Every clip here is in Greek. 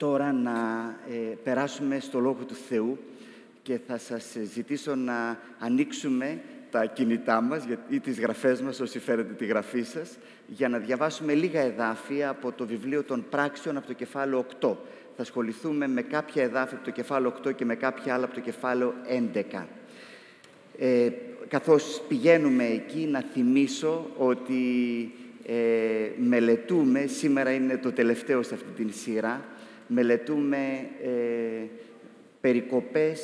τώρα να ε, περάσουμε στο Λόγο του Θεού και θα σας ζητήσω να ανοίξουμε τα κινητά μας ή τις γραφές μας, όσοι φέρετε τη γραφή σας, για να διαβάσουμε λίγα εδάφια από το βιβλίο των πράξεων από το κεφάλαιο 8. Θα ασχοληθούμε με κάποια εδάφια από το κεφάλαιο 8 και με κάποια άλλα από το κεφάλαιο 11. Ε, καθώς πηγαίνουμε εκεί, να θυμίσω ότι ε, μελετούμε, σήμερα είναι το τελευταίο σε αυτή την σειρά, μελετούμε ε, περικοπές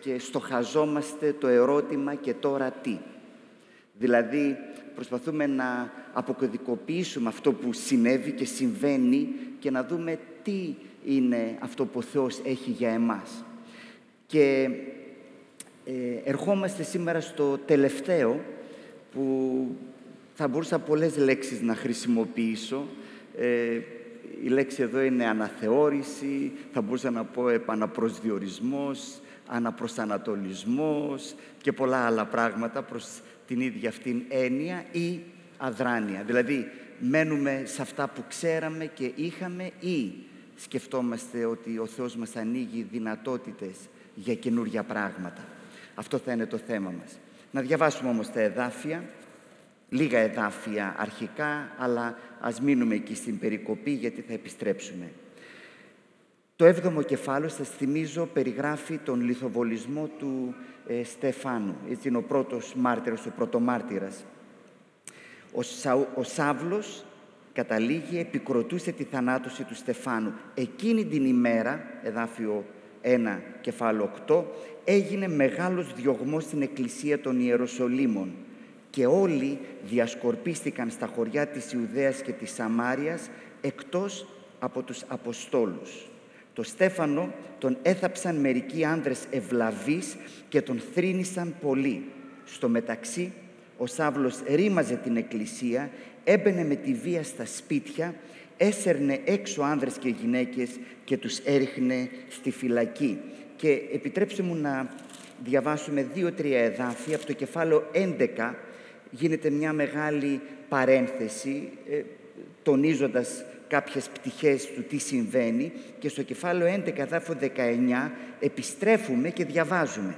και στοχαζόμαστε το ερώτημα «και τώρα τι». Δηλαδή, προσπαθούμε να αποκωδικοποιήσουμε αυτό που συνέβη και συμβαίνει και να δούμε τι είναι αυτό που ο Θεός έχει για εμάς. Και ε, ερχόμαστε σήμερα στο τελευταίο που θα μπορούσα πολλές λέξεις να χρησιμοποιήσω. Ε, η λέξη εδώ είναι αναθεώρηση, θα μπορούσα να πω επαναπροσδιορισμός, αναπροσανατολισμός και πολλά άλλα πράγματα προς την ίδια αυτήν έννοια ή αδράνεια. Δηλαδή, μένουμε σε αυτά που ξέραμε και είχαμε ή σκεφτόμαστε ότι ο Θεός μας ανοίγει δυνατότητες για καινούργια πράγματα. Αυτό θα είναι το θέμα μας. Να διαβάσουμε όμως τα εδάφια λίγα εδάφια αρχικά, αλλά ας μείνουμε εκεί στην περικοπή γιατί θα επιστρέψουμε. Το έβδομο κεφάλαιο, σας θυμίζω, περιγράφει τον λιθοβολισμό του ε, Στεφάνου. Έτσι είναι ο πρώτος μάρτυρας, ο πρωτομάρτυρας. Ο, Σα, ο Σάβλος καταλήγει, επικροτούσε τη θανάτωση του Στεφάνου. Εκείνη την ημέρα, εδάφιο 1, κεφάλαιο 8, έγινε μεγάλος διωγμός στην εκκλησία των Ιεροσολύμων και όλοι διασκορπίστηκαν στα χωριά της Ιουδαίας και της Σαμάριας εκτός από τους Αποστόλους. Το Στέφανο τον έθαψαν μερικοί άνδρες ευλαβείς και τον θρύνησαν πολύ. Στο μεταξύ, ο Σάβλος ρήμαζε την εκκλησία, έμπαινε με τη βία στα σπίτια, έσερνε έξω άνδρες και γυναίκες και τους έριχνε στη φυλακή. Και επιτρέψτε μου να διαβάσουμε δύο-τρία εδάφια από το κεφάλαιο 11 γίνεται μια μεγάλη παρένθεση, ε, τονίζοντας κάποιες πτυχές του τι συμβαίνει και στο κεφάλαιο 11, δάφο 19, επιστρέφουμε και διαβάζουμε.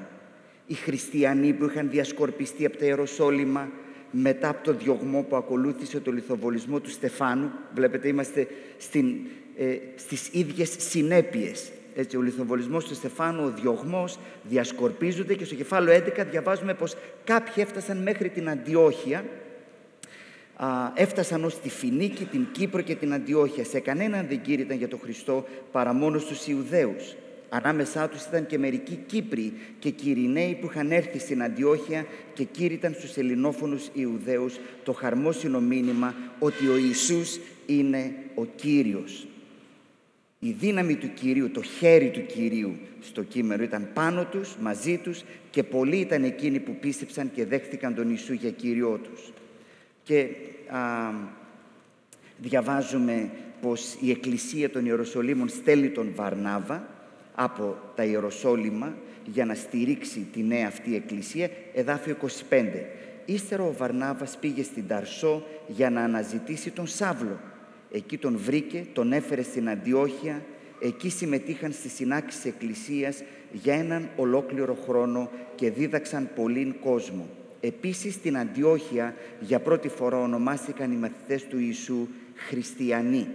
Οι χριστιανοί που είχαν διασκορπιστεί από τα Ιεροσόλυμα μετά από το διωγμό που ακολούθησε το λιθοβολισμό του Στεφάνου, βλέπετε είμαστε στην, ε, στις ίδιες συνέπειες έτσι, ο λιθοβολισμός του Στεφάνου, ο διωγμός διασκορπίζονται και στο κεφάλαιο 11 διαβάζουμε πως κάποιοι έφτασαν μέχρι την Αντιόχεια, α, έφτασαν ως τη Φινίκη, την Κύπρο και την Αντιόχεια. Σε κανέναν δεν κήρυταν για τον Χριστό παρά μόνος στους Ιουδαίους. Ανάμεσά τους ήταν και μερικοί Κύπροι και Κυριναίοι που είχαν έρθει στην Αντιόχεια και κήρυταν στους ελληνόφωνους Ιουδαίους το χαρμόσυνο μήνυμα ότι ο Ιησούς είναι ο Κύριος. Η δύναμη του Κυρίου, το χέρι του Κυρίου στο κείμενο ήταν πάνω τους, μαζί τους και πολλοί ήταν εκείνοι που πίστεψαν και δέχτηκαν τον Ιησού για Κύριό τους. Και α, διαβάζουμε πως η Εκκλησία των Ιεροσολύμων στέλνει τον Βαρνάβα από τα Ιεροσόλυμα για να στηρίξει τη νέα αυτή Εκκλησία, εδάφιο 25. Ύστερα ο Βαρνάβας πήγε στην Ταρσό για να αναζητήσει τον Σάβλο, Εκεί τον βρήκε, τον έφερε στην Αντιόχεια, εκεί συμμετείχαν στη συνάξη της Εκκλησίας για έναν ολόκληρο χρόνο και δίδαξαν πολλήν κόσμο. Επίσης στην Αντιόχεια για πρώτη φορά ονομάστηκαν οι μαθητές του Ιησού χριστιανοί.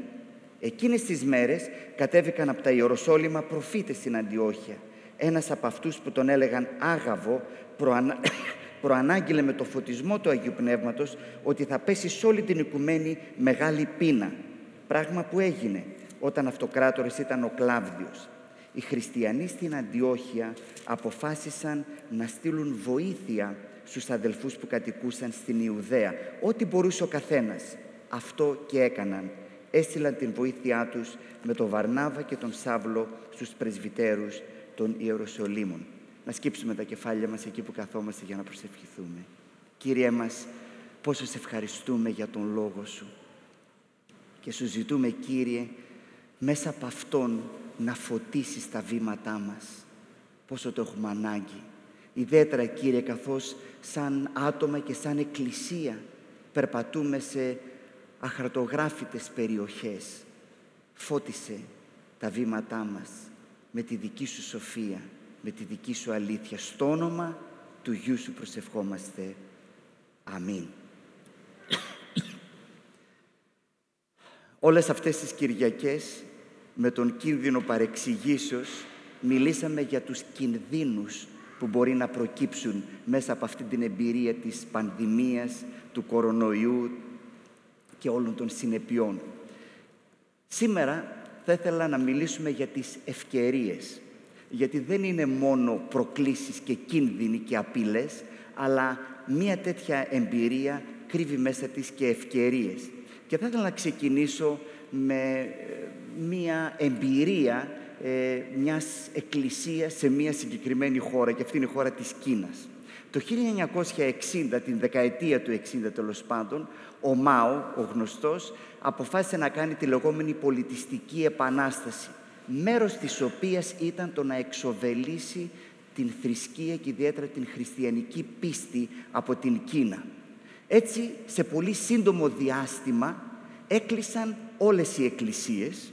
Εκείνες τις μέρες κατέβηκαν από τα Ιεροσόλυμα προφήτες στην Αντιόχεια. Ένας από αυτούς που τον έλεγαν Άγαβο προανα προανάγγειλε με το φωτισμό του Αγίου Πνεύματος ότι θα πέσει σε όλη την οικουμένη μεγάλη πείνα. Πράγμα που έγινε όταν αυτοκράτορες ήταν ο Κλάβδιος. Οι χριστιανοί στην Αντιόχεια αποφάσισαν να στείλουν βοήθεια στους αδελφούς που κατοικούσαν στην Ιουδαία. Ό,τι μπορούσε ο καθένας. Αυτό και έκαναν. Έστειλαν την βοήθειά τους με τον Βαρνάβα και τον Σάβλο στους πρεσβυτέρους των Ιεροσολύμων να σκύψουμε τα κεφάλια μας εκεί που καθόμαστε για να προσευχηθούμε. Κύριε μας, πόσο σε ευχαριστούμε για τον Λόγο Σου και Σου ζητούμε, Κύριε, μέσα από Αυτόν να φωτίσεις τα βήματά μας. Πόσο το έχουμε ανάγκη. Ιδιαίτερα, Κύριε, καθώς σαν άτομα και σαν εκκλησία περπατούμε σε αχαρτογράφητες περιοχές. Φώτισε τα βήματά μας με τη δική σου σοφία, με τη δική σου αλήθεια. Στο όνομα του Γιού σου προσευχόμαστε. Αμήν. Όλες αυτές τις Κυριακές με τον κίνδυνο παρεξηγήσεως μιλήσαμε για τους κινδύνους που μπορεί να προκύψουν μέσα από αυτή την εμπειρία της πανδημίας, του κορονοϊού και όλων των συνεπειών. Σήμερα θα ήθελα να μιλήσουμε για τις ευκαιρίες, γιατί δεν είναι μόνο προκλήσεις και κίνδυνοι και απειλές, αλλά μία τέτοια εμπειρία κρύβει μέσα της και ευκαιρίες. Και θα ήθελα να ξεκινήσω με ε, μία εμπειρία ε, μιας εκκλησίας σε μία συγκεκριμένη χώρα και αυτή είναι η χώρα της Κίνας. Το 1960, την δεκαετία του 60 τέλος πάντων, ο Μάο, ο γνωστός, αποφάσισε να κάνει τη λεγόμενη πολιτιστική επανάσταση, μέρος της οποίας ήταν το να εξοβελήσει την θρησκεία και ιδιαίτερα την χριστιανική πίστη από την Κίνα. Έτσι, σε πολύ σύντομο διάστημα έκλεισαν όλες οι εκκλησίες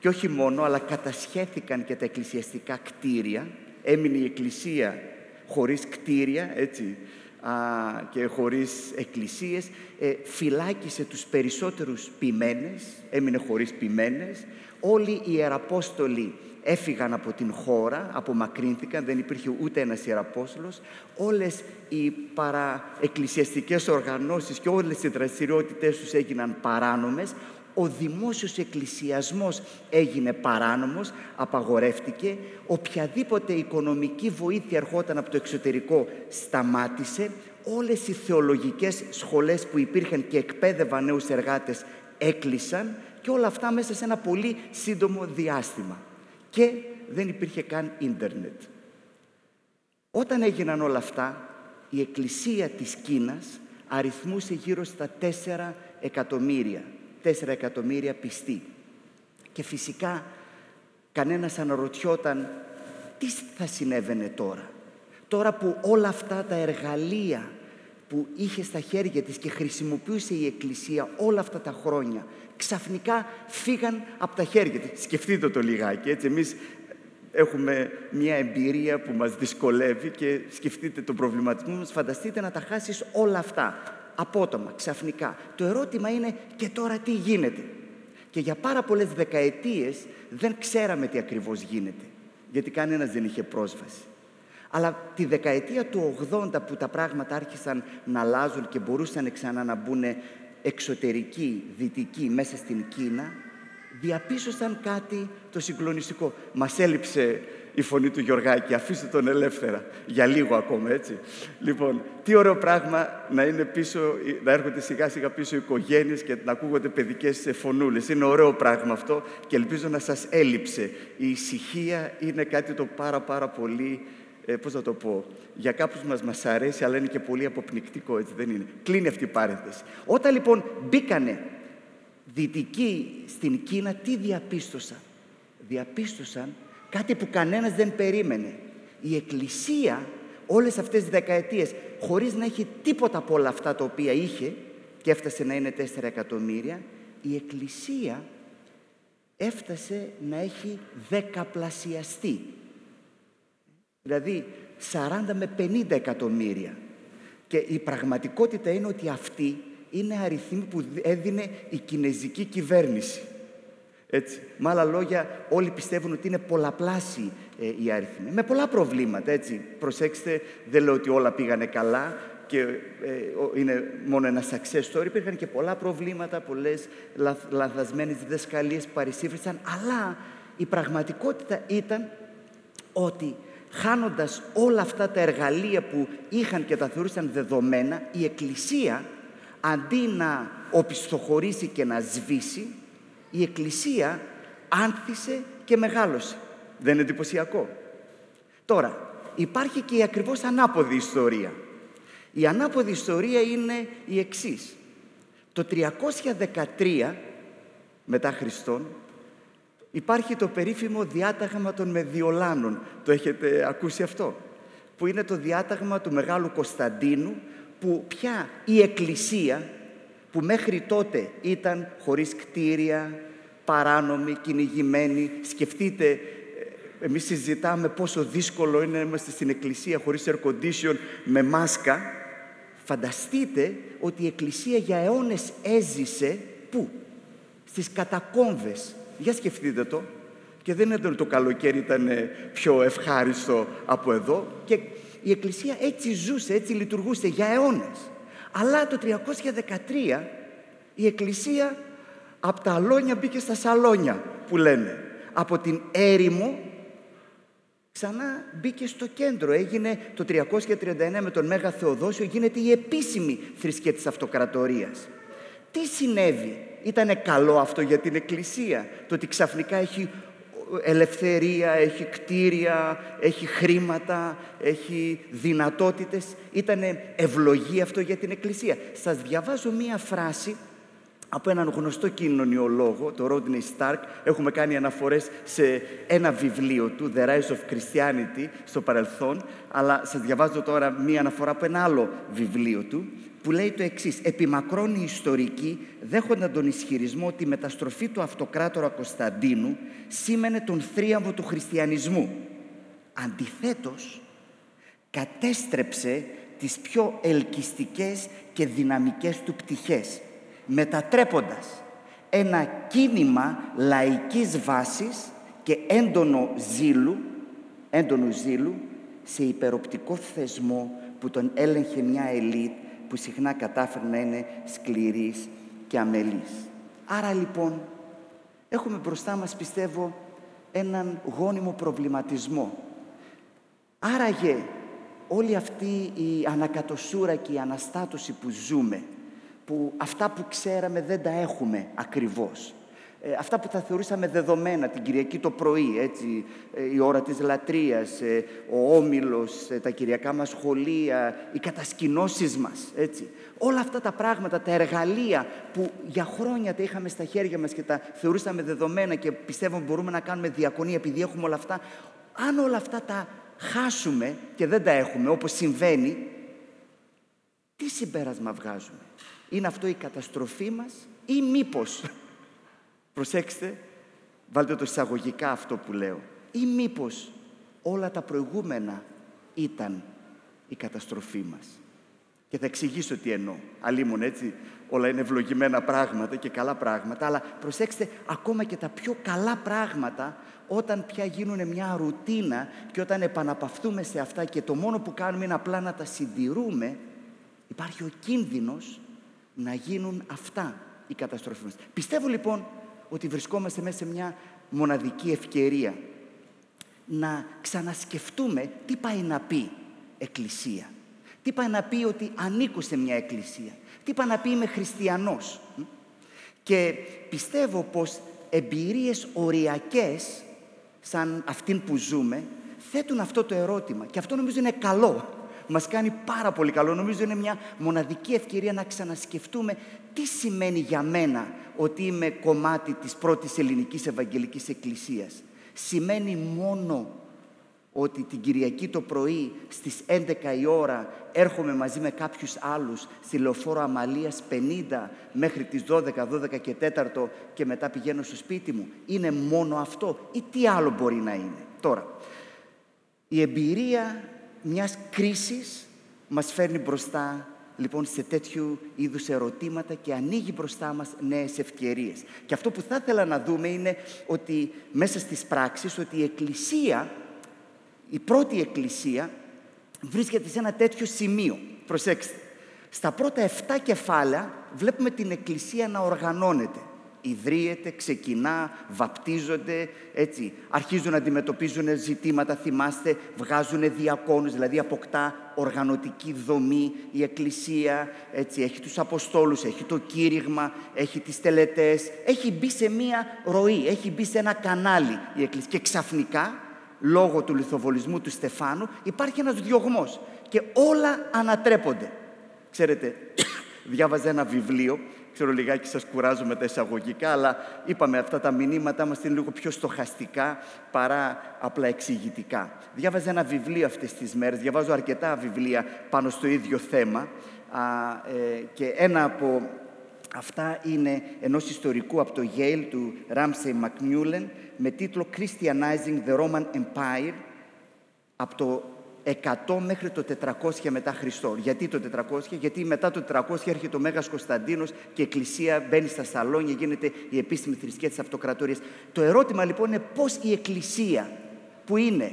και όχι μόνο, αλλά κατασχέθηκαν και τα εκκλησιαστικά κτίρια. Έμεινε η εκκλησία χωρίς κτίρια, έτσι, α, και χωρίς εκκλησίες. Ε, φυλάκισε τους περισσότερους ποιμένες, έμεινε χωρίς ποιμένες. Όλοι οι Ιεραπόστολοι έφυγαν από την χώρα, απομακρύνθηκαν, δεν υπήρχε ούτε ένας Ιεραπόστολος. Όλες οι παραεκκλησιαστικές οργανώσεις και όλες οι δραστηριότητες τους έγιναν παράνομες ο δημόσιος εκκλησιασμός έγινε παράνομος, απαγορεύτηκε, οποιαδήποτε οικονομική βοήθεια ερχόταν από το εξωτερικό σταμάτησε, όλες οι θεολογικές σχολές που υπήρχαν και εκπαίδευαν νέους εργάτες έκλεισαν και όλα αυτά μέσα σε ένα πολύ σύντομο διάστημα. Και δεν υπήρχε καν ίντερνετ. Όταν έγιναν όλα αυτά, η εκκλησία της Κίνας αριθμούσε γύρω στα 4 εκατομμύρια 4 εκατομμύρια πιστοί. Και φυσικά κανένας αναρωτιόταν τι θα συνέβαινε τώρα; Τώρα που όλα αυτά τα εργαλεία που είχε στα χέρια της και χρησιμοποιούσε η Εκκλησία όλα αυτά τα χρόνια ξαφνικά φύγαν από τα χέρια της. Σκεφτείτε το λιγάκι, έτσι. Εμείς έχουμε μια εμπειρία που μας δυσκολεύει και σκεφτείτε τον προβληματισμό μας, φανταστείτε να τα χάσεις όλα αυτά απότομα, ξαφνικά. Το ερώτημα είναι και τώρα τι γίνεται; Και για πάρα πολλές δεκαετίες δεν ξέραμε τι ακριβώς γίνεται, γιατί κανένας δεν είχε πρόσβαση. Αλλά τη δεκαετία του 80 που τα πράγματα άρχισαν να αλλάζουν και μπορούσαν ξανά να μπουν εξωτερικοί, δυτικοί μέσα στην Κίνα, διαπίστωσαν κάτι το συγκλονιστικό. Μας έλειψε η φωνή του Γιωργάκη. Αφήστε τον ελεύθερα. Για λίγο ακόμα, έτσι. Λοιπόν, τι ωραίο πράγμα να είναι πίσω, να έρχονται σιγά σιγά πίσω οι οικογένειες και να ακούγονται παιδικές φωνούλες. Είναι ωραίο πράγμα αυτό και ελπίζω να σας έλειψε. Η ησυχία είναι κάτι το πάρα πάρα πολύ ε, πώς να το πω, για κάποιους μας μας αρέσει, αλλά είναι και πολύ αποπνικτικό, έτσι δεν είναι. Κλείνει αυτή η παρένθεση. Όταν λοιπόν μπήκανε δυτικοί στην Κίνα, τι διαπίστωσαν; Διαπίστωσαν Κάτι που κανένας δεν περίμενε. Η Εκκλησία όλες αυτές τις δεκαετίες, χωρίς να έχει τίποτα από όλα αυτά τα οποία είχε και έφτασε να είναι τέσσερα εκατομμύρια, η Εκκλησία έφτασε να έχει δεκαπλασιαστεί. Δηλαδή 40 με 50 εκατομμύρια. Και η πραγματικότητα είναι ότι αυτή είναι αριθμή που έδινε η κινέζικη κυβέρνηση. Έτσι. Με άλλα λόγια, όλοι πιστεύουν ότι είναι πολλαπλάσιοι ε, οι αριθμοί. Με πολλά προβλήματα, έτσι. Προσέξτε, δεν λέω ότι όλα πήγανε καλά και ε, είναι μόνο ένα success story. Υπήρχαν και πολλά προβλήματα, πολλές λαθ, λαθασμένες διδασκαλίες που παρισύφρισαν, αλλά η πραγματικότητα ήταν ότι χάνοντας όλα αυτά τα εργαλεία που είχαν και τα θεωρούσαν δεδομένα, η Εκκλησία αντί να οπισθοχωρήσει και να σβήσει, η Εκκλησία άνθησε και μεγάλωσε. Δεν είναι εντυπωσιακό. Τώρα, υπάρχει και η ακριβώς ανάποδη ιστορία. Η ανάποδη ιστορία είναι η εξής. Το 313 μετά Χριστόν υπάρχει το περίφημο διάταγμα των Μεδιολάνων. Το έχετε ακούσει αυτό; Που είναι το διάταγμα του Μεγάλου Κωνσταντίνου που πια η Εκκλησία που μέχρι τότε ήταν χωρίς κτίρια, παράνομοι, κυνηγημένοι. Σκεφτείτε, ε, εμείς συζητάμε πόσο δύσκολο είναι να είμαστε στην εκκλησία χωρίς air condition, με μάσκα. Φανταστείτε ότι η εκκλησία για αιώνες έζησε, πού; Στις κατακόμβες. Για σκεφτείτε το. Και δεν ήταν το καλοκαίρι ήταν πιο ευχάριστο από εδώ. Και η εκκλησία έτσι ζούσε, έτσι λειτουργούσε για αιώνες. Αλλά το 313 η εκκλησία από τα αλόνια μπήκε στα σαλόνια που λένε. Από την έρημο ξανά μπήκε στο κέντρο. Έγινε το 339 με τον Μέγα Θεοδόσιο, γίνεται η επίσημη θρησκεία της αυτοκρατορίας. Τι συνέβη, ήτανε καλό αυτό για την Εκκλησία, το ότι ξαφνικά έχει ελευθερία, έχει κτίρια, έχει χρήματα, έχει δυνατότητες. Ήτανε ευλογία αυτό για την Εκκλησία. Σας διαβάζω μία φράση από έναν γνωστό κοινωνιολόγο, το Rodney Stark, έχουμε κάνει αναφορές σε ένα βιβλίο του, The Rise of Christianity, στο παρελθόν, αλλά σας διαβάζω τώρα μία αναφορά από ένα άλλο βιβλίο του, που λέει το εξής. Επιμακρών οι ιστορικοί δέχονταν τον ισχυρισμό ότι η μεταστροφή του αυτοκράτορα Κωνσταντίνου σήμαινε τον θρίαμβο του χριστιανισμού. Αντιθέτως, κατέστρεψε τις πιο ελκυστικές και δυναμικές του πτυχές μετατρέποντας ένα κίνημα λαϊκής βάσης και έντονο ζήλου, έντονο ζήλου σε υπεροπτικό θεσμό που τον έλεγχε μια ελίτ που συχνά κατάφερε να είναι σκληρής και αμελής. Άρα λοιπόν έχουμε μπροστά μας πιστεύω έναν γόνιμο προβληματισμό. Άραγε όλη αυτή η ανακατοσούρα και η αναστάτωση που ζούμε που αυτά που ξέραμε δεν τα έχουμε ακριβώς. Ε, αυτά που θα θεωρούσαμε δεδομένα την Κυριακή το πρωί, έτσι, ε, η ώρα της λατρείας, ε, ο όμιλος, τα κυριακά μας σχολεία, οι κατασκηνώσεις μας, έτσι. Όλα αυτά τα πράγματα, τα εργαλεία που για χρόνια τα είχαμε στα χέρια μας και τα θεωρούσαμε δεδομένα και πιστεύω μπορούμε να κάνουμε διακονία επειδή έχουμε όλα αυτά, αν όλα αυτά τα χάσουμε και δεν τα έχουμε όπως συμβαίνει, τι συμπέρασμα βγάζουμε; Είναι αυτό η καταστροφή μας ή μήπως, προσέξτε, βάλτε το εισαγωγικά αυτό που λέω, ή μήπως όλα τα προηγούμενα ήταν η καταστροφή μας. Και θα εξηγήσω τι εννοώ. Αλλήμον έτσι, όλα είναι ευλογημένα πράγματα και καλά πράγματα, αλλά προσέξτε, ακόμα και τα πιο καλά πράγματα, όταν πια γίνουν μια ρουτίνα και όταν επαναπαυθούμε σε αυτά και το μόνο που κάνουμε είναι απλά να τα συντηρούμε, υπάρχει ο κίνδυνος να γίνουν αυτά οι καταστροφές μας. Πιστεύω λοιπόν ότι βρισκόμαστε μέσα σε μια μοναδική ευκαιρία να ξανασκεφτούμε τι πάει να πει εκκλησία. Τι πάει να πει ότι ανήκω σε μια εκκλησία. Τι πάει να πει είμαι χριστιανός. Και πιστεύω πως εμπειρίες οριακές σαν αυτήν που ζούμε θέτουν αυτό το ερώτημα. Και αυτό νομίζω είναι καλό μας κάνει πάρα πολύ καλό. Νομίζω είναι μια μοναδική ευκαιρία να ξανασκεφτούμε τι σημαίνει για μένα ότι είμαι κομμάτι της πρώτης ελληνικής Ευαγγελικής Εκκλησίας. Σημαίνει μόνο ότι την Κυριακή το πρωί στις 11 η ώρα έρχομαι μαζί με κάποιους άλλους στη Λεωφόρο Αμαλίας 50 μέχρι τις 12, 12 και 4 και μετά πηγαίνω στο σπίτι μου. Είναι μόνο αυτό ή τι άλλο μπορεί να είναι. Τώρα, η εμπειρία μιας κρίσης μας φέρνει μπροστά λοιπόν σε τέτοιου είδους ερωτήματα και ανοίγει μπροστά μας νέες ευκαιρίες. Και αυτό που θα ήθελα να δούμε είναι ότι μέσα στις πράξεις ότι η Εκκλησία, η πρώτη Εκκλησία βρίσκεται σε ένα τέτοιο σημείο. Προσέξτε, στα πρώτα 7 κεφάλαια βλέπουμε την Εκκλησία να οργανώνεται ιδρύεται, ξεκινά, βαπτίζονται, έτσι. Αρχίζουν να αντιμετωπίζουν ζητήματα, θυμάστε, βγάζουν διακόνους, δηλαδή αποκτά οργανωτική δομή η Εκκλησία, έτσι. Έχει τους Αποστόλους, έχει το κήρυγμα, έχει τις τελετές, έχει μπει σε μία ροή, έχει μπει σε ένα κανάλι η Εκκλησία. Και ξαφνικά, λόγω του λιθοβολισμού του Στεφάνου, υπάρχει ένας διωγμός και όλα ανατρέπονται. Ξέρετε, διάβαζα ένα βιβλίο Ξέρω λιγάκι σας κουράζω με τα εισαγωγικά, αλλά είπαμε αυτά τα μηνύματά μας είναι λίγο πιο στοχαστικά παρά απλά εξηγητικά. Διάβαζα ένα βιβλίο αυτές τις μέρες, διαβάζω αρκετά βιβλία πάνω στο ίδιο θέμα α, ε, και ένα από Αυτά είναι ενός ιστορικού από το Yale του Ramsey McMullen με τίτλο Christianizing the Roman Empire από το 100 μέχρι το 400 μετά Χριστό. Γιατί το 400, γιατί μετά το 400 έρχεται ο Μέγας Κωνσταντίνος και η Εκκλησία μπαίνει στα σαλόνια, γίνεται η επίσημη θρησκεία της αυτοκρατορίας. Το ερώτημα λοιπόν είναι πώς η Εκκλησία που είναι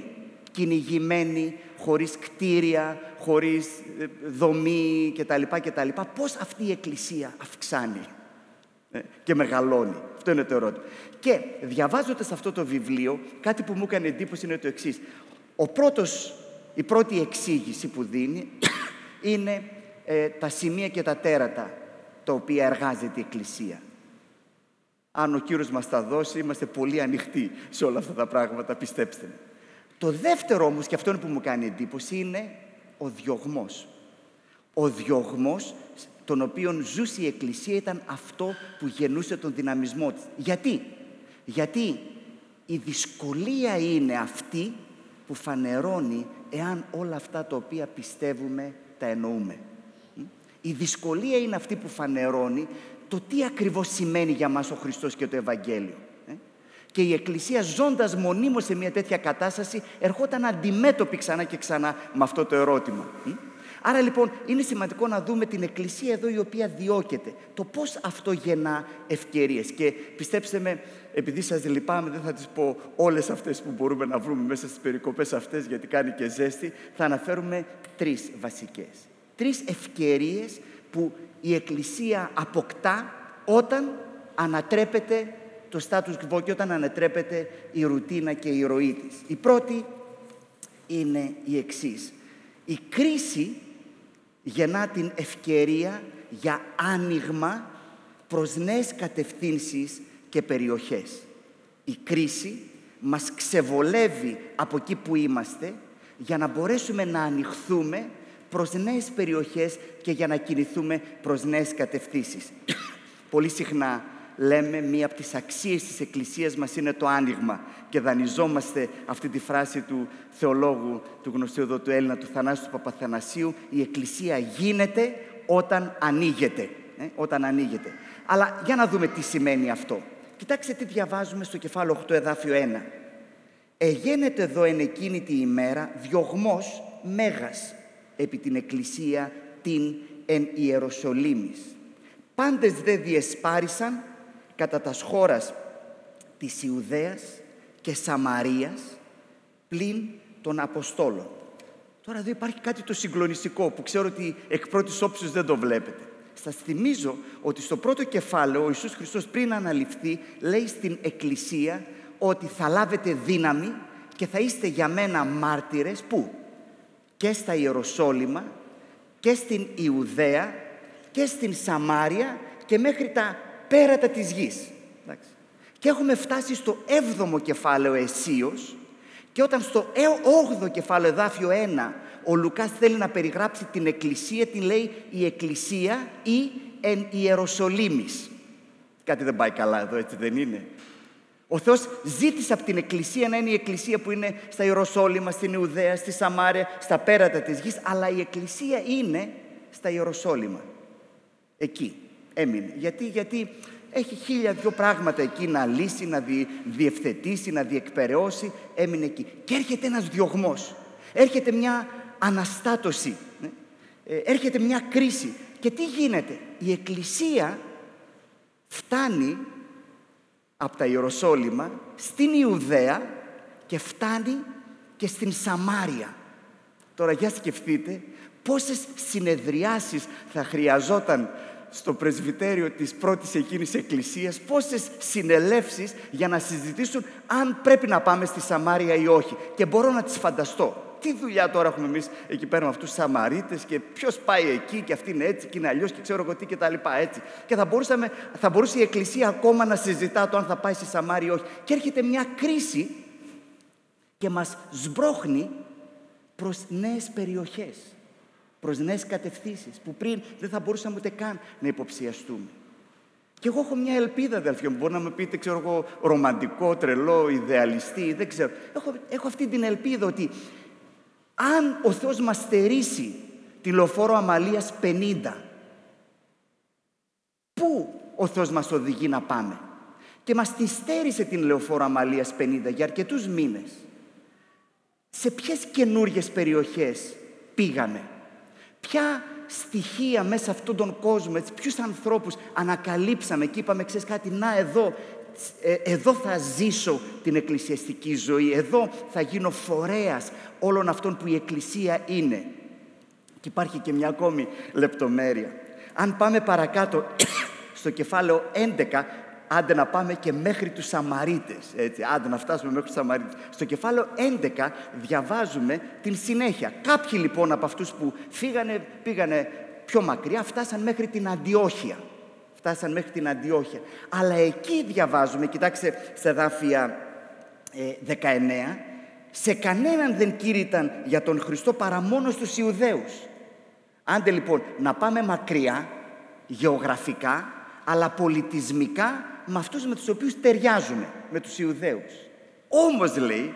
κυνηγημένη, χωρίς κτίρια, χωρίς ε, δομή κτλ. κτλ. Πώς αυτή η Εκκλησία αυξάνει ε, και μεγαλώνει; Αυτό είναι το ερώτημα. Και διαβάζοντας αυτό το βιβλίο, κάτι που μου έκανε εντύπωση είναι το εξής. Ο πρώτος, η πρώτη εξήγηση που δίνει είναι ε, τα σημεία και τα τέρατα τα οποία εργάζεται η Εκκλησία. Αν ο Κύριος μας τα δώσει, είμαστε πολύ ανοιχτοί σε όλα αυτά τα πράγματα, πιστέψτε με. Το δεύτερο όμως, και αυτό είναι που μου κάνει εντύπωση, είναι ο διωγμός. Ο διωγμός τον οποίον ζούσε η Εκκλησία ήταν αυτό που γεννούσε τον δυναμισμό της. Γιατί; Γιατί η δυσκολία είναι αυτή που φανερώνει εάν όλα αυτά τα οποία πιστεύουμε τα εννοούμε. Η δυσκολία είναι αυτή που φανερώνει το τι ακριβώς σημαίνει για μας ο Χριστός και το Ευαγγέλιο. Και η Εκκλησία ζώντας μονίμως σε μια τέτοια κατάσταση ερχόταν αντιμέτωπη ξανά και ξανά με αυτό το ερώτημα. Άρα λοιπόν είναι σημαντικό να δούμε την Εκκλησία εδώ η οποία διώκεται. Το πώς αυτό γεννά ευκαιρίες. Και πιστέψτε με, επειδή σας λυπάμαι δεν θα τις πω όλες αυτές που μπορούμε να βρούμε μέσα στις περικοπές αυτές γιατί κάνει και ζέστη. Θα αναφέρουμε τρεις βασικές. Τρεις ευκαιρίες που η Εκκλησία αποκτά όταν ανατρέπεται το status quo και όταν ανατρέπεται η ρουτίνα και η ροή της. Η πρώτη είναι η εξής. Η κρίση γεννά την ευκαιρία για άνοιγμα προς νέες κατευθύνσεις και περιοχές. Η κρίση μας ξεβολεύει από εκεί που είμαστε για να μπορέσουμε να ανοιχθούμε προς νέες περιοχές και για να κινηθούμε προς νέες κατευθύνσεις. Πολύ συχνά λέμε μία από τις αξίες της Εκκλησίας μας είναι το άνοιγμα και δανειζόμαστε αυτή τη φράση του θεολόγου του γνωστού εδώ του Έλληνα του Θανάσου του Παπαθανασίου η Εκκλησία γίνεται όταν ανοίγεται. Ε, όταν ανοίγεται. Αλλά για να δούμε τι σημαίνει αυτό. Κοιτάξτε τι διαβάζουμε στο κεφάλαιο 8 εδάφιο 1. Εγένεται εδώ εν εκείνη τη ημέρα διωγμός μέγας επί την Εκκλησία την εν Ιεροσολύμης. Πάντες δε διεσπάρισαν κατά τας χώρας της Ιουδαίας και Σαμαρίας πλην των Αποστόλων. Τώρα εδώ υπάρχει κάτι το συγκλονιστικό που ξέρω ότι εκ πρώτης όψης δεν το βλέπετε. Σας θυμίζω ότι στο πρώτο κεφάλαιο ο Ιησούς Χριστός πριν αναλυφθεί λέει στην Εκκλησία ότι θα λάβετε δύναμη και θα είστε για μένα μάρτυρες που; Και στα Ιεροσόλυμα και στην Ιουδαία και στην Σαμάρια και μέχρι τα πέρατα της γης. Και έχουμε φτάσει στο 7ο κεφάλαιο Εσίος και όταν στο 8ο κεφάλαιο εδάφιο 1 ο Λουκάς θέλει να περιγράψει την Εκκλησία, τη λέει η Εκκλησία ή εν Ιεροσολύμης. Κάτι δεν πάει καλά εδώ, έτσι δεν είναι. Ο Θεός ζήτησε από την Εκκλησία να είναι η Εκκλησία που είναι στα Ιεροσόλυμα, στην Ιουδαία, στη Σαμάρια, στα πέρατα της γης, αλλά η Εκκλησία είναι στα Ιεροσόλυμα. Εκεί έμεινε. Γιατί, γιατί έχει χίλια δυο πράγματα εκεί να λύσει, να δι, διευθετήσει, να διεκπαιρεώσει. Έμεινε εκεί. Και έρχεται ένας διωγμός. Έρχεται μια αναστάτωση. Ναι. Ε, έρχεται μια κρίση. Και τι γίνεται; Η Εκκλησία φτάνει από τα Ιεροσόλυμα στην Ιουδαία και φτάνει και στην Σαμάρια. Τώρα για σκεφτείτε πόσες συνεδριάσεις θα χρειαζόταν στο πρεσβυτέριο της πρώτης εκείνης εκκλησίας πόσες συνελεύσεις για να συζητήσουν αν πρέπει να πάμε στη Σαμάρια ή όχι. Και μπορώ να τις φανταστώ. Τι δουλειά τώρα έχουμε εμείς εκεί πέρα με αυτούς τους Σαμαρίτες και ποιος πάει εκεί και αυτή είναι έτσι και είναι αλλιώς και ξέρω εγώ τι και τα λοιπά έτσι. Και θα, μπορούσαμε, θα μπορούσε η Εκκλησία ακόμα να συζητά το αν θα πάει στη Σαμάρια ή όχι. Και έρχεται μια κρίση και μας σμπρώχνει προς νέες περιοχές προς νέες κατευθύνσεις που πριν δεν θα μπορούσαμε ούτε καν να υποψιαστούμε. Και εγώ έχω μια ελπίδα, αδελφοί μου. Μπορεί να με πείτε, ξέρω εγώ, ρομαντικό, τρελό, ιδεαλιστή, δεν ξέρω. Έχω, έχω αυτή την ελπίδα ότι αν ο Θεός μας στερήσει τη λοφόρο Αμαλίας 50, Πού ο Θεός μας οδηγεί να πάμε; Και μας τη στέρισε την Λεωφόρο Αμαλίας 50 για αρκετούς μήνες. Σε ποιες καινούργιες περιοχές πήγαμε; Ποια στοιχεία μέσα αυτόν τον κόσμο, έτσι, ποιους ανθρώπους ανακαλύψαμε και είπαμε, ξέρεις κάτι, να εδώ, ε, εδώ θα ζήσω την εκκλησιαστική ζωή, εδώ θα γίνω φορέας όλων αυτών που η Εκκλησία είναι. Και υπάρχει και μια ακόμη λεπτομέρεια. Αν πάμε παρακάτω στο κεφάλαιο 11, άντε να πάμε και μέχρι τους Σαμαρίτες, έτσι, άντε να φτάσουμε μέχρι τους Σαμαρίτες. Στο κεφάλαιο 11 διαβάζουμε την συνέχεια. Κάποιοι λοιπόν από αυτούς που φύγανε, πήγανε πιο μακριά, φτάσαν μέχρι την Αντιόχεια. Φτάσαν μέχρι την Αντιόχεια. Αλλά εκεί διαβάζουμε, κοιτάξτε σε δάφια 19, ε, σε κανέναν δεν κήρυταν για τον Χριστό παρά μόνο στους Ιουδαίους. Άντε λοιπόν να πάμε μακριά, γεωγραφικά, αλλά πολιτισμικά με αυτούς με τους οποίους ταιριάζουμε, με τους Ιουδαίους. Όμως λέει,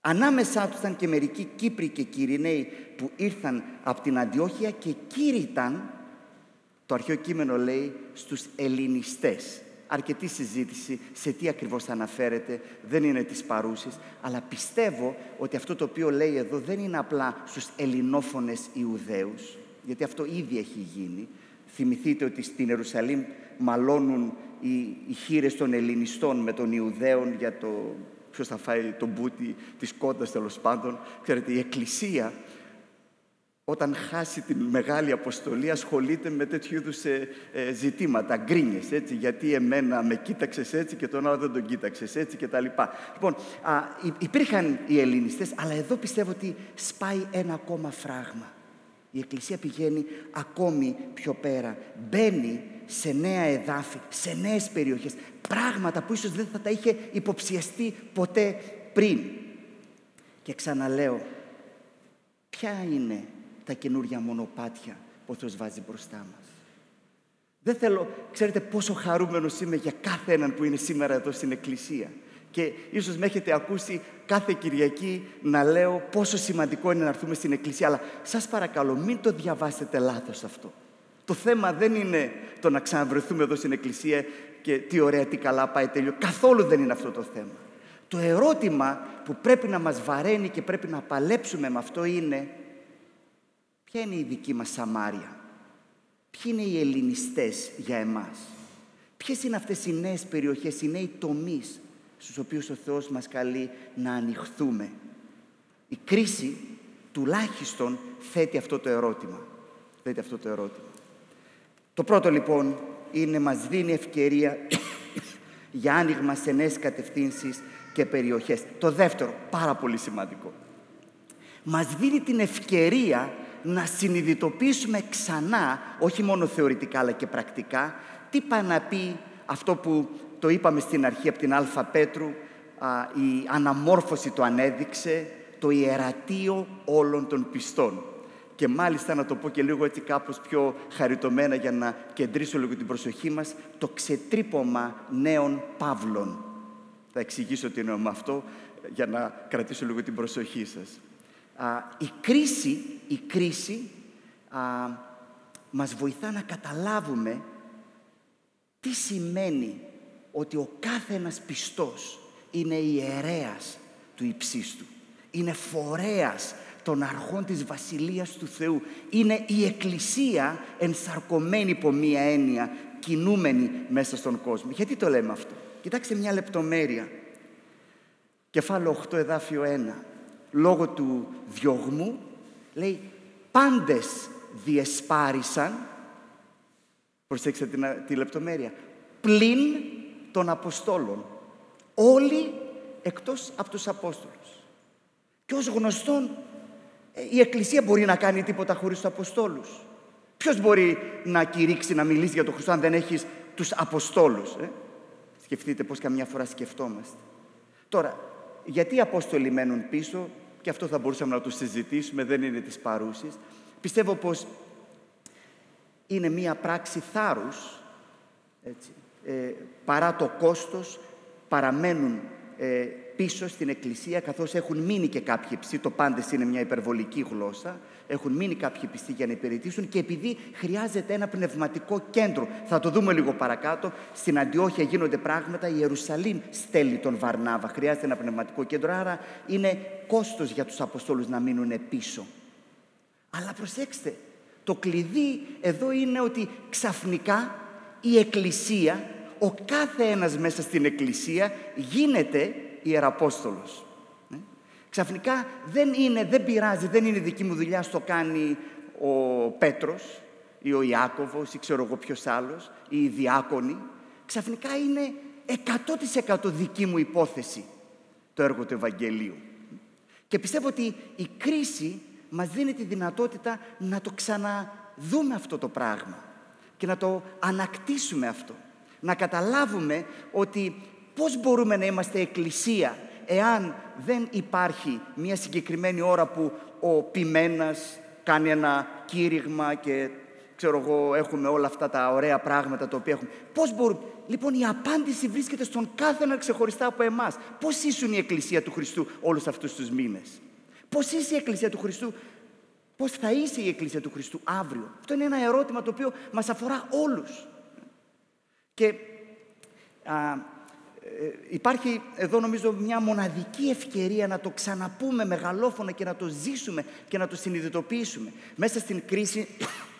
ανάμεσά τους ήταν και μερικοί Κύπροι και Κυριναίοι που ήρθαν από την Αντιόχεια και κήρυταν, το αρχαίο κείμενο λέει, στους ελληνιστές. Αρκετή συζήτηση σε τι ακριβώς αναφέρεται, δεν είναι της παρούσης, αλλά πιστεύω ότι αυτό το οποίο λέει εδώ δεν είναι απλά στους ελληνόφωνες Ιουδαίους, γιατί αυτό ήδη έχει γίνει. Θυμηθείτε ότι στην Ιερουσαλήμ μαλώνουν οι, οι χείρες των Ελληνιστών με των Ιουδαίων για το ποιος θα φάει τον μπούτι της κόντας τέλος πάντων. Ξέρετε, η Εκκλησία όταν χάσει την μεγάλη αποστολή ασχολείται με τέτοιου είδους ε, ε, ζητήματα, γκρίνιες, έτσι, γιατί εμένα με κοίταξες έτσι και τον άλλο δεν τον κοίταξες έτσι και τα λοιπά. Λοιπόν, α, υπήρχαν οι Ελληνιστές, αλλά εδώ πιστεύω ότι σπάει ένα ακόμα φράγμα. Η Εκκλησία πηγαίνει ακόμη πιο πέρα. Μπαίνει σε νέα εδάφη, σε νέες περιοχές. Πράγματα που ίσως δεν θα τα είχε υποψιαστεί ποτέ πριν. Και ξαναλέω, ποια είναι τα καινούργια μονοπάτια που ο Θεός βάζει μπροστά μας; Δεν θέλω, ξέρετε πόσο χαρούμενος είμαι για κάθε έναν που είναι σήμερα εδώ στην Εκκλησία. Και ίσως με έχετε ακούσει κάθε Κυριακή να λέω πόσο σημαντικό είναι να έρθουμε στην Εκκλησία. Αλλά σας παρακαλώ μην το διαβάσετε λάθος αυτό. Το θέμα δεν είναι το να ξαναβρεθούμε εδώ στην Εκκλησία και τι ωραία, τι καλά πάει τέλειο. Καθόλου δεν είναι αυτό το θέμα. Το ερώτημα που πρέπει να μας βαραίνει και πρέπει να παλέψουμε με αυτό είναι ποια είναι η δική μας Σαμάρια; Ποιοι είναι οι ελληνιστές για εμάς; Ποιες είναι αυτές οι νέες περιοχές, οι νέοι τομείς στους οποίους ο Θεός μας καλεί να ανοιχθούμε. Η κρίση τουλάχιστον θέτει αυτό το ερώτημα. Θέτει αυτό το ερώτημα. Το πρώτο λοιπόν είναι μας δίνει ευκαιρία για άνοιγμα σε νέες κατευθύνσεις και περιοχές. Το δεύτερο, πάρα πολύ σημαντικό, μας δίνει την ευκαιρία να συνειδητοποιήσουμε ξανά, όχι μόνο θεωρητικά αλλά και πρακτικά, τι πάει να πει αυτό που το είπαμε στην αρχή από την Αλφα Πέτρου, η αναμόρφωση το ανέδειξε, το ιερατείο όλων των πιστών. Και μάλιστα να το πω και λίγο έτσι κάπως πιο χαριτωμένα για να κεντρήσω λίγο την προσοχή μας, το ξετρύπομα νέων παύλων. Θα εξηγήσω τι εννοώ με αυτό για να κρατήσω λίγο την προσοχή σας. η κρίση, η κρίση α, μας βοηθά να καταλάβουμε τι σημαίνει ότι ο κάθε ένας πιστός είναι ιερέας του υψίστου. Είναι φορέας των αρχών της Βασιλείας του Θεού. Είναι η Εκκλησία ενσαρκωμένη από μία έννοια, κινούμενη μέσα στον κόσμο. Γιατί το λέμε αυτό; Κοιτάξτε μια λεπτομέρεια. Κεφάλαιο 8 εδάφιο 1. Λόγω του διωγμού λέει πάντες διεσπάρισαν προσέξτε την, τη λεπτομέρεια πλην των Αποστόλων. Όλοι εκτός από τους Απόστολους. Και ως γνωστόν ε, η Εκκλησία μπορεί να κάνει τίποτα χωρίς τους Αποστόλους. Ποιος μπορεί να κηρύξει, να μιλήσει για τον Χριστό αν δεν έχεις τους Αποστόλους. Ε; Σκεφτείτε πώς καμιά φορά σκεφτόμαστε. Τώρα, γιατί οι Απόστολοι μένουν πίσω, και αυτό θα μπορούσαμε να το συζητήσουμε, δεν είναι της παρούσης. Πιστεύω πως είναι μία πράξη θάρρους, έτσι, ε, παρά το κόστος, παραμένουν ε, πίσω στην Εκκλησία, καθώς έχουν μείνει και κάποιοι πιστοί, το πάντες είναι μια υπερβολική γλώσσα, έχουν μείνει κάποιοι πιστοί για να υπηρετήσουν και επειδή χρειάζεται ένα πνευματικό κέντρο, θα το δούμε λίγο παρακάτω, στην Αντιόχεια γίνονται πράγματα, η Ιερουσαλήμ στέλνει τον Βαρνάβα, χρειάζεται ένα πνευματικό κέντρο, άρα είναι κόστος για τους Αποστόλους να μείνουν πίσω. Αλλά προσέξτε, το κλειδί εδώ είναι ότι ξαφνικά η Εκκλησία, ο κάθε ένας μέσα στην Εκκλησία γίνεται Ιεραπόστολος. Ναι. Ξαφνικά δεν είναι, δεν πειράζει, δεν είναι δική μου δουλειά, στο κάνει ο Πέτρος ή ο Ιάκωβος ή ξέρω εγώ ποιος άλλος ή οι διάκονοι. Ξαφνικά είναι 100% δική μου υπόθεση το έργο του Ευαγγελίου. Και πιστεύω ότι η κρίση μας δίνει τη δυνατότητα να το ξαναδούμε αυτό το πράγμα και να το ανακτήσουμε αυτό. Να καταλάβουμε ότι πώς μπορούμε να είμαστε εκκλησία εάν δεν υπάρχει μια συγκεκριμένη ώρα που ο ποιμένας κάνει ένα κήρυγμα και ξέρω εγώ, έχουμε όλα αυτά τα ωραία πράγματα τα οποία έχουμε. Πώς μπορούμε... Λοιπόν, η απάντηση βρίσκεται στον κάθε ένα ξεχωριστά από εμάς. Πώς ήσουν η Εκκλησία του Χριστού όλους αυτούς τους μήνες; Πώς είσαι η Εκκλησία του Χριστού Πώς θα είσαι η Εκκλησία του Χριστού αύριο; Αυτό είναι ένα ερώτημα το οποίο μας αφορά όλους. Και α, ε, υπάρχει εδώ νομίζω μια μοναδική ευκαιρία να το ξαναπούμε μεγαλόφωνα και να το ζήσουμε και να το συνειδητοποιήσουμε. Μέσα στην κρίση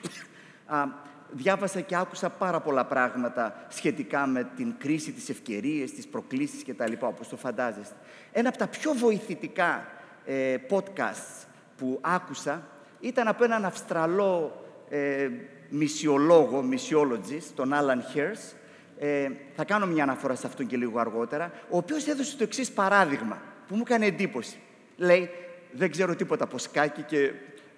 α, διάβασα και άκουσα πάρα πολλά πράγματα σχετικά με την κρίση, τις ευκαιρίες, τις προκλήσεις κτλ. όπως το φαντάζεστε. Ένα από τα πιο βοηθητικά ε, podcasts που άκουσα ήταν από έναν Αυστραλό ε, μισιολόγο, μισιόλογιστ, τον Άλαν Χέρς, ε, θα κάνω μια αναφορά σε αυτόν και λίγο αργότερα, ο οποίος έδωσε το εξής παράδειγμα, που μου έκανε εντύπωση. Λέει, δεν ξέρω τίποτα από σκάκι και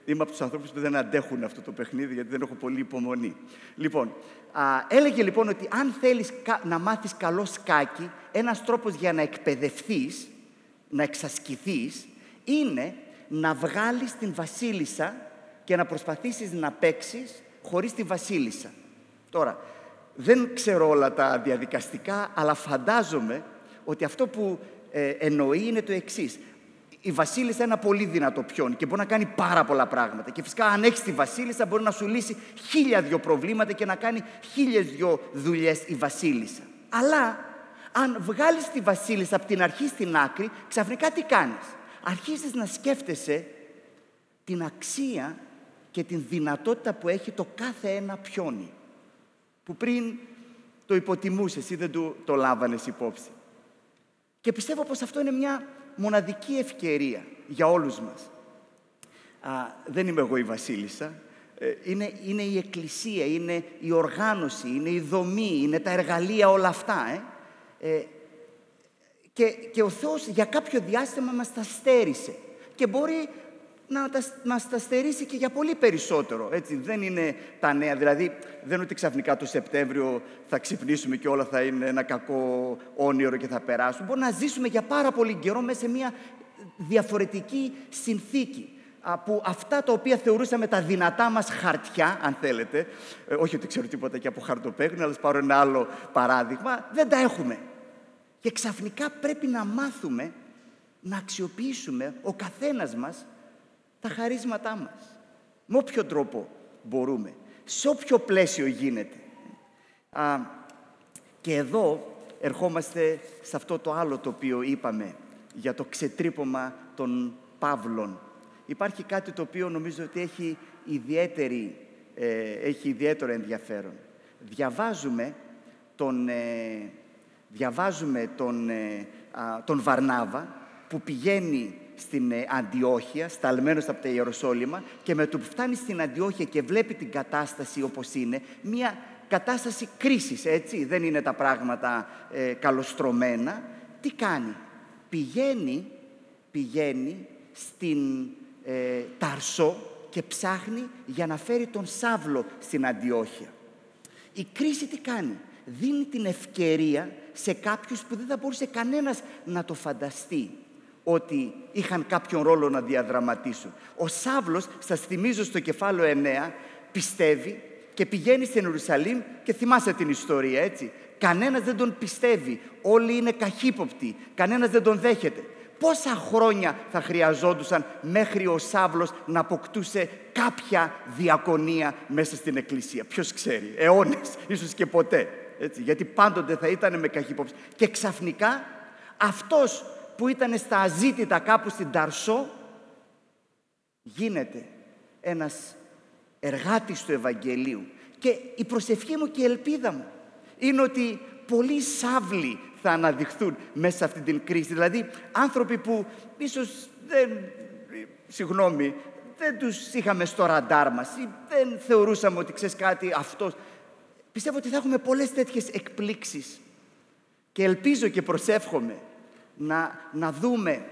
είμαι από τους ανθρώπους που δεν αντέχουν αυτό το παιχνίδι, γιατί δεν έχω πολύ υπομονή. Λοιπόν, α, έλεγε λοιπόν ότι αν θέλεις να μάθεις καλό σκάκι, ένας τρόπος για να εκπαιδευτείς, να εξασκηθείς, είναι να βγάλεις την βασίλισσα και να προσπαθήσεις να παίξεις χωρίς τη βασίλισσα. Τώρα, δεν ξέρω όλα τα διαδικαστικά, αλλά φαντάζομαι ότι αυτό που ε, εννοεί είναι το εξής. Η Βασίλισσα είναι ένα πολύ δυνατό πιόν και μπορεί να κάνει πάρα πολλά πράγματα. Και φυσικά, αν έχεις τη Βασίλισσα, μπορεί να σου λύσει χίλια δυο προβλήματα και να κάνει χίλιες δυο δουλειές η Βασίλισσα. Αλλά, αν βγάλεις τη Βασίλισσα από την αρχή στην άκρη, ξαφνικά τι κάνεις; Αρχίζεις να σκέφτεσαι την αξία και την δυνατότητα που έχει το κάθε ένα πιόνι. Που πριν το υποτιμούσες ή δεν του το λάβανες υπόψη. Και πιστεύω πως αυτό είναι μια μοναδική ευκαιρία για όλους μας. Α, δεν είμαι εγώ η Βασίλισσα. Ε, είναι, είναι η Εκκλησία, είναι η οργάνωση, είναι η δομή, είναι τα εργαλεία όλα αυτά. Ε. Ε, και, και ο Θεός για κάποιο διάστημα μας τα στέρισε. Και μπορεί να τα, μας τα στερήσει και για πολύ περισσότερο. Έτσι, δεν είναι τα νέα. Δηλαδή, δεν είναι ότι ξαφνικά το Σεπτέμβριο θα ξυπνήσουμε και όλα θα είναι ένα κακό όνειρο και θα περάσουν. Μπορεί να ζήσουμε για πάρα πολύ καιρό μέσα σε μια διαφορετική συνθήκη που αυτά τα οποία θεωρούσαμε τα δυνατά μας χαρτιά, αν θέλετε, ε, όχι ότι ξέρω τίποτα και από χαρτοπέγνου, αλλά πάρω ένα άλλο παράδειγμα, δεν τα έχουμε. Και ξαφνικά πρέπει να μάθουμε να αξιοποιήσουμε ο καθένας μας τα χαρίσματά μας. Με όποιο τρόπο μπορούμε. Σε όποιο πλαίσιο γίνεται. Α, και εδώ ερχόμαστε σε αυτό το άλλο το οποίο είπαμε για το ξετρύπομα των Παύλων. Υπάρχει κάτι το οποίο νομίζω ότι έχει, ιδιαίτερη, ε, έχει ιδιαίτερο ενδιαφέρον. Διαβάζουμε τον, ε, διαβάζουμε τον, ε, τον Βαρνάβα που πηγαίνει στην ε, Αντιόχεια, σταλμένος από τα Ιεροσόλυμα και με το που φτάνει στην Αντιόχεια και βλέπει την κατάσταση όπως είναι, μια κατάσταση κρίσης, έτσι, δεν είναι τα πράγματα ε, καλοστρωμένα. Τι κάνει, πηγαίνει, πηγαίνει στην ε, Ταρσό και ψάχνει για να φέρει τον Σάβλο στην Αντιόχεια. Η κρίση τι κάνει, δίνει την ευκαιρία σε κάποιους που δεν θα μπορούσε κανένας να το φανταστεί ότι είχαν κάποιον ρόλο να διαδραματίσουν. Ο Σάβλος, σας θυμίζω στο κεφάλαιο 9, πιστεύει και πηγαίνει στην Ιερουσαλήμ και θυμάσαι την ιστορία, έτσι. Κανένας δεν τον πιστεύει. Όλοι είναι καχύποπτοι. Κανένας δεν τον δέχεται. Πόσα χρόνια θα χρειαζόντουσαν μέχρι ο Σάβλος να αποκτούσε κάποια διακονία μέσα στην Εκκλησία; Ποιος ξέρει, αιώνες, ίσως και ποτέ. Έτσι, γιατί πάντοτε θα ήταν με καχύποπτοι. Και ξαφνικά αυτός που ήταν στα αζήτητα κάπου στην Ταρσό γίνεται ένας εργάτης του Ευαγγελίου. Και η προσευχή μου και η ελπίδα μου είναι ότι πολλοί σάβλοι θα αναδειχθούν μέσα σε αυτή την κρίση. Δηλαδή άνθρωποι που ίσως δεν, συγγνώμη, δεν τους είχαμε στο ραντάρ μας ή δεν θεωρούσαμε ότι ξέρεις κάτι αυτός. Πιστεύω ότι θα έχουμε πολλές τέτοιες εκπλήξεις και ελπίζω και προσεύχομαι να, να δούμε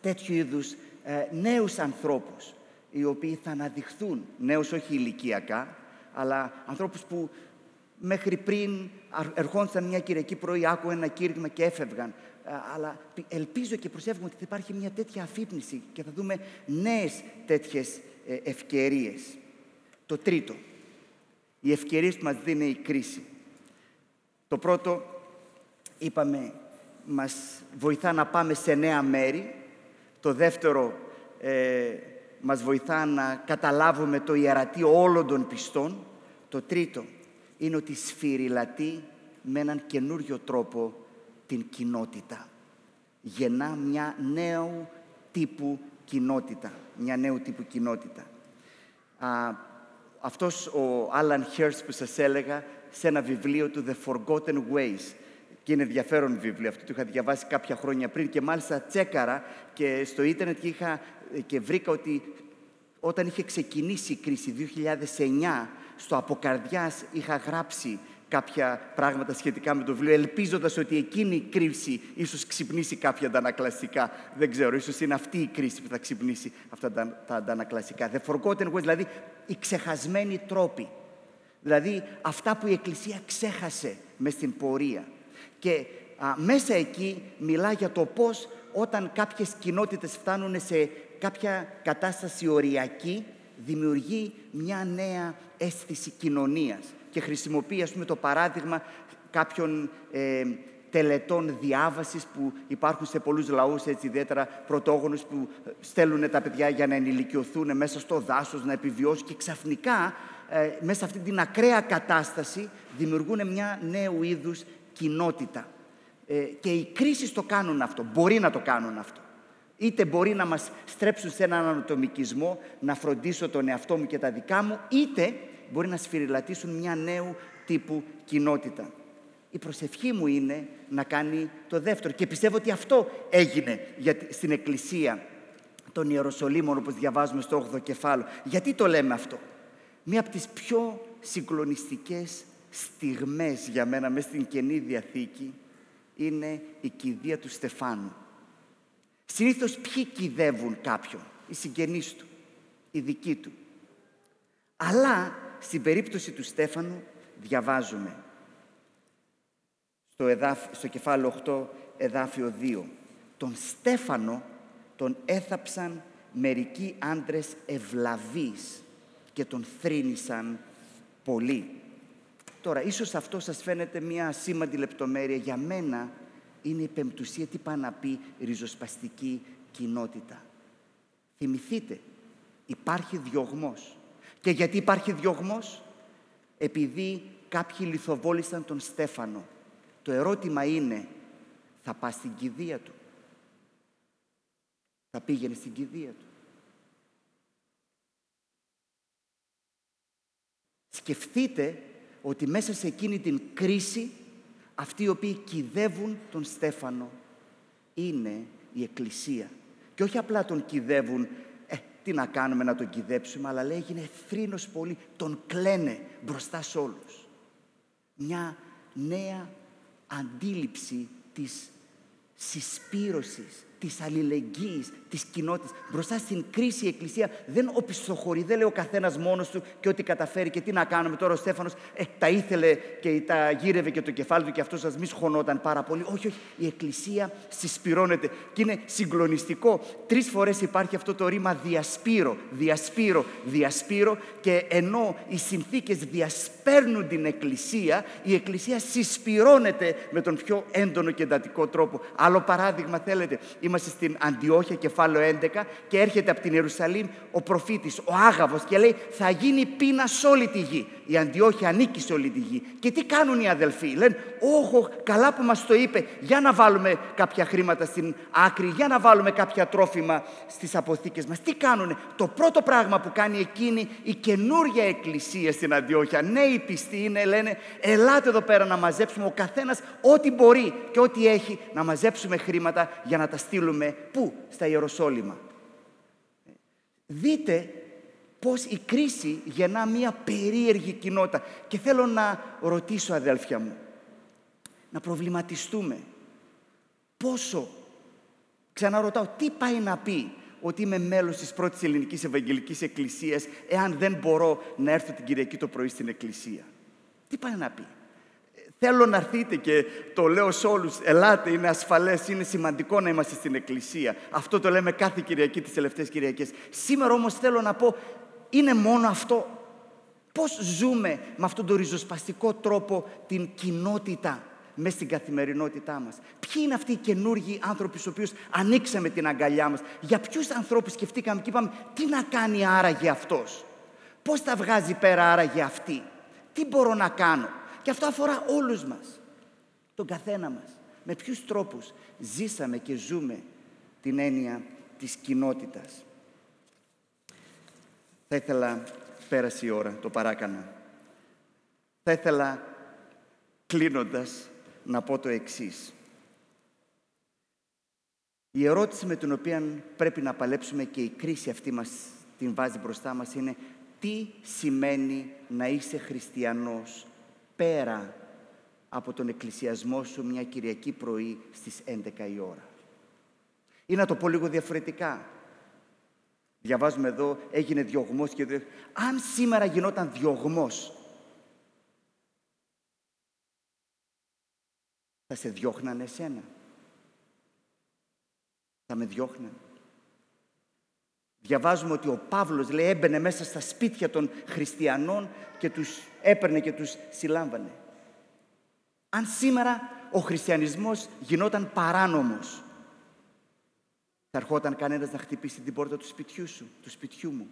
τέτοιου είδους ε, νέους ανθρώπους οι οποίοι θα αναδειχθούν, νέους όχι ηλικιακά, αλλά ανθρώπους που μέχρι πριν ερχόντουσαν μια Κυριακή πρωί, άκου ένα κήρυγμα και έφευγαν. Ε, αλλά ελπίζω και προσεύγουμε ότι θα υπάρχει μια τέτοια αφύπνιση και θα δούμε νέες τέτοιες ε, ευκαιρίες. Το τρίτο, οι ευκαιρίες που μας δίνει η κρίση. Το πρώτο, είπαμε, μας βοηθά να πάμε σε νέα μέρη. Το δεύτερο, ε, μας βοηθά να καταλάβουμε το ιερατείο όλων των πιστών. Το τρίτο είναι ότι σφυριλατεί με έναν καινούριο τρόπο την κοινότητα. Γεννά μια νέου τύπου κοινότητα. Μια νέου τύπου κοινότητα. Α, αυτός ο Άλαν Χέρς που σας έλεγα σε ένα βιβλίο του The Forgotten Ways. Και είναι ενδιαφέρον βιβλίο αυτό, το είχα διαβάσει κάποια χρόνια πριν και μάλιστα τσέκαρα και στο ίντερνετ και, είχα, και βρήκα ότι όταν είχε ξεκινήσει η κρίση 2009, στο αποκαρδιάς είχα γράψει κάποια πράγματα σχετικά με το βιβλίο, ελπίζοντας ότι εκείνη η κρίση ίσως ξυπνήσει κάποια αντανακλαστικά. Δεν ξέρω, ίσως είναι αυτή η κρίση που θα ξυπνήσει αυτά τα, τα αντανακλαστικά. The forgotten ways, δηλαδή οι ξεχασμένοι τρόποι. Δηλαδή αυτά που η Εκκλησία ξέχασε μες στην πορεία. Και μέσα εκεί μιλά για το πώς όταν κάποιες κοινότητες φτάνουν σε κάποια κατάσταση οριακή, δημιουργεί μια νέα αίσθηση κοινωνίας και χρησιμοποιεί, ας πούμε, το παράδειγμα κάποιων ε, τελετών διάβασης που υπάρχουν σε πολλούς λαούς, έτσι ιδιαίτερα πρωτόγονους που στέλνουν τα παιδιά για να ενηλικιωθούν μέσα στο δάσος, να επιβιώσουν και ξαφνικά ε, μέσα σε αυτή την ακραία κατάσταση δημιουργούν μια νέου είδους κοινότητα. Ε, και οι κρίσεις το κάνουν αυτό, μπορεί να το κάνουν αυτό. Είτε μπορεί να μας στρέψουν σε έναν ανατομικισμό, να φροντίσω τον εαυτό μου και τα δικά μου, είτε μπορεί να σφυριλατήσουν μια νέου τύπου κοινότητα. Η προσευχή μου είναι να κάνει το δεύτερο. Και πιστεύω ότι αυτό έγινε στην Εκκλησία των Ιεροσολύμων, όπως διαβάζουμε στο 8ο κεφάλαιο. Γιατί το λέμε αυτό; Μία από τις πιο συγκλονιστικές στιγμές για μένα μέσα στην Καινή Διαθήκη είναι η κηδεία του Στεφάνου. Συνήθως ποιοι κυδεύουν κάποιον, οι συγγενείς του, οι δικοί του. Αλλά στην περίπτωση του Στέφανου διαβάζουμε στο, εδάφ, στο κεφάλαιο 8 εδάφιο 2 τον Στέφανο τον έθαψαν μερικοί άντρες ευλαβείς και τον θρύνησαν πολύ. Τώρα, ίσως αυτό σας φαίνεται μια σήμαντη λεπτομέρεια. Για μένα είναι η πεμπτουσία, τι πάει να πει ριζοσπαστική κοινότητα. Θυμηθείτε, υπάρχει διωγμός. Και γιατί υπάρχει διωγμός; Επειδή κάποιοι λιθοβόλησαν τον Στέφανο. Το ερώτημα είναι, θα πας στην κηδεία του; Θα πήγαινες στην κηδεία του; Σκεφτείτε ότι μέσα σε εκείνη την κρίση αυτοί οι οποίοι κυδεύουν τον Στέφανο είναι η Εκκλησία. Και όχι απλά τον κυδεύουν, ε, τι να κάνουμε να τον κυδέψουμε, αλλά λέει έγινε θρήνος πολύ, τον κλαίνε μπροστά σε όλους. Μια νέα αντίληψη της συσπήρωσης, της αλληλεγγύης, της κοινότητας. Μπροστά στην κρίση η Εκκλησία δεν οπισθοχωρεί, δεν λέει ο καθένας μόνος του και ό,τι καταφέρει και τι να κάνουμε τώρα ο Στέφανος ε, τα ήθελε και τα γύρευε και το κεφάλι του και αυτός σας μη σχωνόταν πάρα πολύ. Όχι, όχι, η Εκκλησία συσπυρώνεται και είναι συγκλονιστικό. Τρεις φορές υπάρχει αυτό το ρήμα διασπείρο, διασπείρο, διασπείρο και ενώ οι συνθήκες διασπέρνουν την Εκκλησία, η Εκκλησία συσπυρώνεται με τον πιο έντονο και εντατικό τρόπο. Άλλο παράδειγμα θέλετε, Είμαστε στην Αντιόχεια, κεφάλαιο 11, και έρχεται από την Ιερουσαλήμ ο προφήτης, ο Άγαβος, και λέει θα γίνει πείνα σε όλη τη γη. Η Αντιόχεια ανήκει σε όλη τη γη. Και τι κάνουν οι αδελφοί. Λένε, όχο, καλά που μας το είπε, για να βάλουμε κάποια χρήματα στην άκρη, για να βάλουμε κάποια τρόφιμα στις αποθήκες μας. Τι κάνουνε. Το πρώτο πράγμα που κάνει εκείνη η καινούργια εκκλησία στην Αντιόχεια, νέοι πιστοί είναι, λένε, ελάτε εδώ πέρα να μαζέψουμε ο καθένας ό,τι μπορεί και ό,τι έχει, να μαζέψουμε χρήματα για να τα στείλουμε πού, στα Ιεροσόλυμα. Δείτε πώς η κρίση γεννά μία περίεργη κοινότητα. Και θέλω να ρωτήσω αδέλφια μου, να προβληματιστούμε πόσο, ξαναρωτάω, τι πάει να πει ότι είμαι μέλος της πρώτης ελληνικής Ευαγγελικής Εκκλησίας εάν δεν μπορώ να έρθω την Κυριακή το πρωί στην Εκκλησία; Τι πάει να πει; Θέλω να έρθετε και το λέω σε όλους. Ελάτε, είναι ασφαλές, είναι σημαντικό να είμαστε στην Εκκλησία. Αυτό το λέμε κάθε Κυριακή, τις τελευταίες Κυριακές. Σήμερα όμως θέλω να πω, είναι μόνο αυτό. Πώς ζούμε με αυτόν τον ριζοσπαστικό τρόπο την κοινότητα μέσα στην καθημερινότητά μας; Ποιοι είναι αυτοί οι καινούργοι άνθρωποι στους οποίους ανοίξαμε την αγκαλιά μας; Για ποιους ανθρώπους σκεφτήκαμε και είπαμε, τι να κάνει άραγε αυτός; Πώς τα βγάζει πέρα άραγε αυτή; Τι μπορώ να κάνω; Και αυτό αφορά όλους μας, τον καθένα μας. Με ποιους τρόπους ζήσαμε και ζούμε την έννοια της κοινότητας. Θα ήθελα, πέρασε η ώρα, το παράκανα. Θα ήθελα, κλείνοντας, να πω το εξής. Η ερώτηση με την οποία πρέπει να παλέψουμε και η κρίση αυτή μας την βάζει μπροστά μας είναι τι σημαίνει να είσαι χριστιανός πέρα από τον εκκλησιασμό σου μια Κυριακή πρωί στις 11 η ώρα. Ή να το πω λίγο διαφορετικά. Διαβάζουμε εδώ, έγινε διωγμός και Αν σήμερα γινόταν διωγμός, θα σε διώχνανε εσένα. Θα με διώχνανε. Διαβάζουμε ότι ο Παύλος λέει έμπαινε μέσα στα σπίτια των χριστιανών και τους έπαιρνε και τους συλλάμβανε. Αν σήμερα ο χριστιανισμός γινόταν παράνομος, θα ερχόταν κανένας να χτυπήσει την πόρτα του σπιτιού σου, του σπιτιού μου.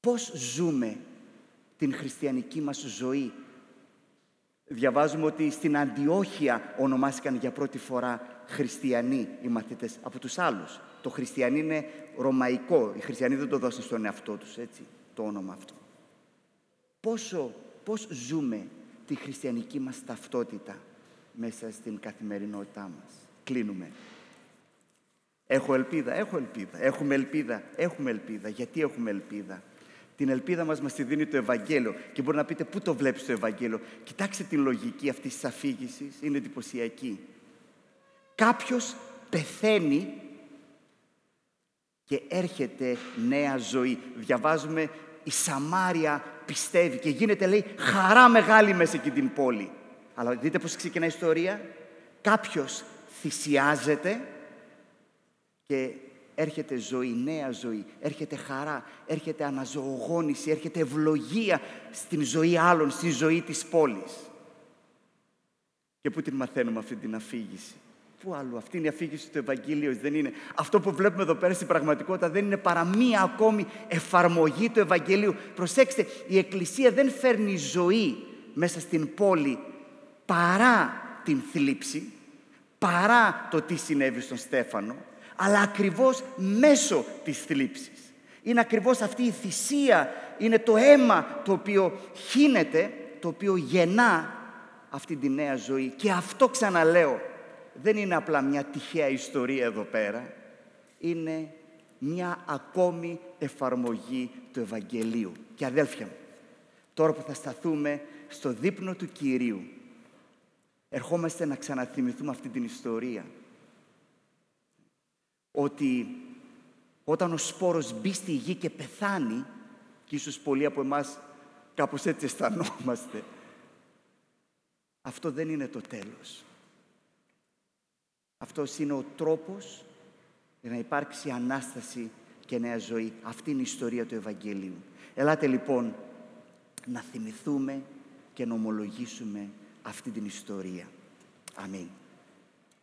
Πώς ζούμε την χριστιανική μας ζωή. Διαβάζουμε ότι στην Αντιόχεια ονομάστηκαν για πρώτη φορά χριστιανοί οι μαθητές από τους άλλους. Το χριστιανί είναι ρωμαϊκό. Οι χριστιανοί δεν το δώσαν στον εαυτό τους, έτσι, το όνομα αυτό. Πόσο, πώς ζούμε τη χριστιανική μας ταυτότητα μέσα στην καθημερινότητά μας. Κλείνουμε. Έχω ελπίδα, έχω ελπίδα. Έχουμε ελπίδα, έχουμε ελπίδα. Γιατί έχουμε ελπίδα; Την ελπίδα μας μας τη δίνει το Ευαγγέλιο. Και μπορεί να πείτε πού το βλέπεις το Ευαγγέλιο; Κοιτάξτε την λογική αυτής της αφήγησης. Είναι εντυπωσιακή. Κάποιος πεθαίνει και έρχεται νέα ζωή. Διαβάζουμε η Σαμάρια πιστεύει και γίνεται λέει χαρά μεγάλη μέσα εκεί την πόλη. Αλλά δείτε πώς ξεκινάει η ιστορία. Κάποιος θυσιάζεται και έρχεται ζωή, νέα ζωή, έρχεται χαρά, έρχεται αναζωογόνηση, έρχεται ευλογία στην ζωή άλλων, στη ζωή της πόλης. Και πού την μαθαίνουμε αυτή την αφήγηση; Πού άλλο, αυτή είναι η αφήγηση του Ευαγγελίου, δεν είναι. Αυτό που βλέπουμε εδώ πέρα στην πραγματικότητα δεν είναι παρά μία ακόμη εφαρμογή του Ευαγγελίου. Προσέξτε, η Εκκλησία δεν φέρνει ζωή μέσα στην πόλη παρά την θλίψη, παρά το τι συνέβη στον Στέφανο, αλλά ακριβώς μέσω της θλίψης. Είναι ακριβώς αυτή η θυσία, είναι το αίμα το οποίο χύνεται, το οποίο γεννά αυτή τη νέα ζωή. Και αυτό ξαναλέω, δεν είναι απλά μια τυχαία ιστορία εδώ πέρα, είναι μια ακόμη εφαρμογή του Ευαγγελίου. Και αδέλφια μου, τώρα που θα σταθούμε στο δείπνο του Κυρίου, ερχόμαστε να ξαναθυμηθούμε αυτή την ιστορία. Ότι όταν ο σπόρος μπει στη γη και πεθάνει, και ίσως πολλοί από εμάς κάπως έτσι αισθανόμαστε, αυτό δεν είναι το τέλος. Αυτός είναι ο τρόπος για να υπάρξει Ανάσταση και νέα ζωή. Αυτή είναι η ιστορία του Ευαγγελίου. Ελάτε λοιπόν να θυμηθούμε και να ομολογήσουμε αυτή την ιστορία. Αμήν.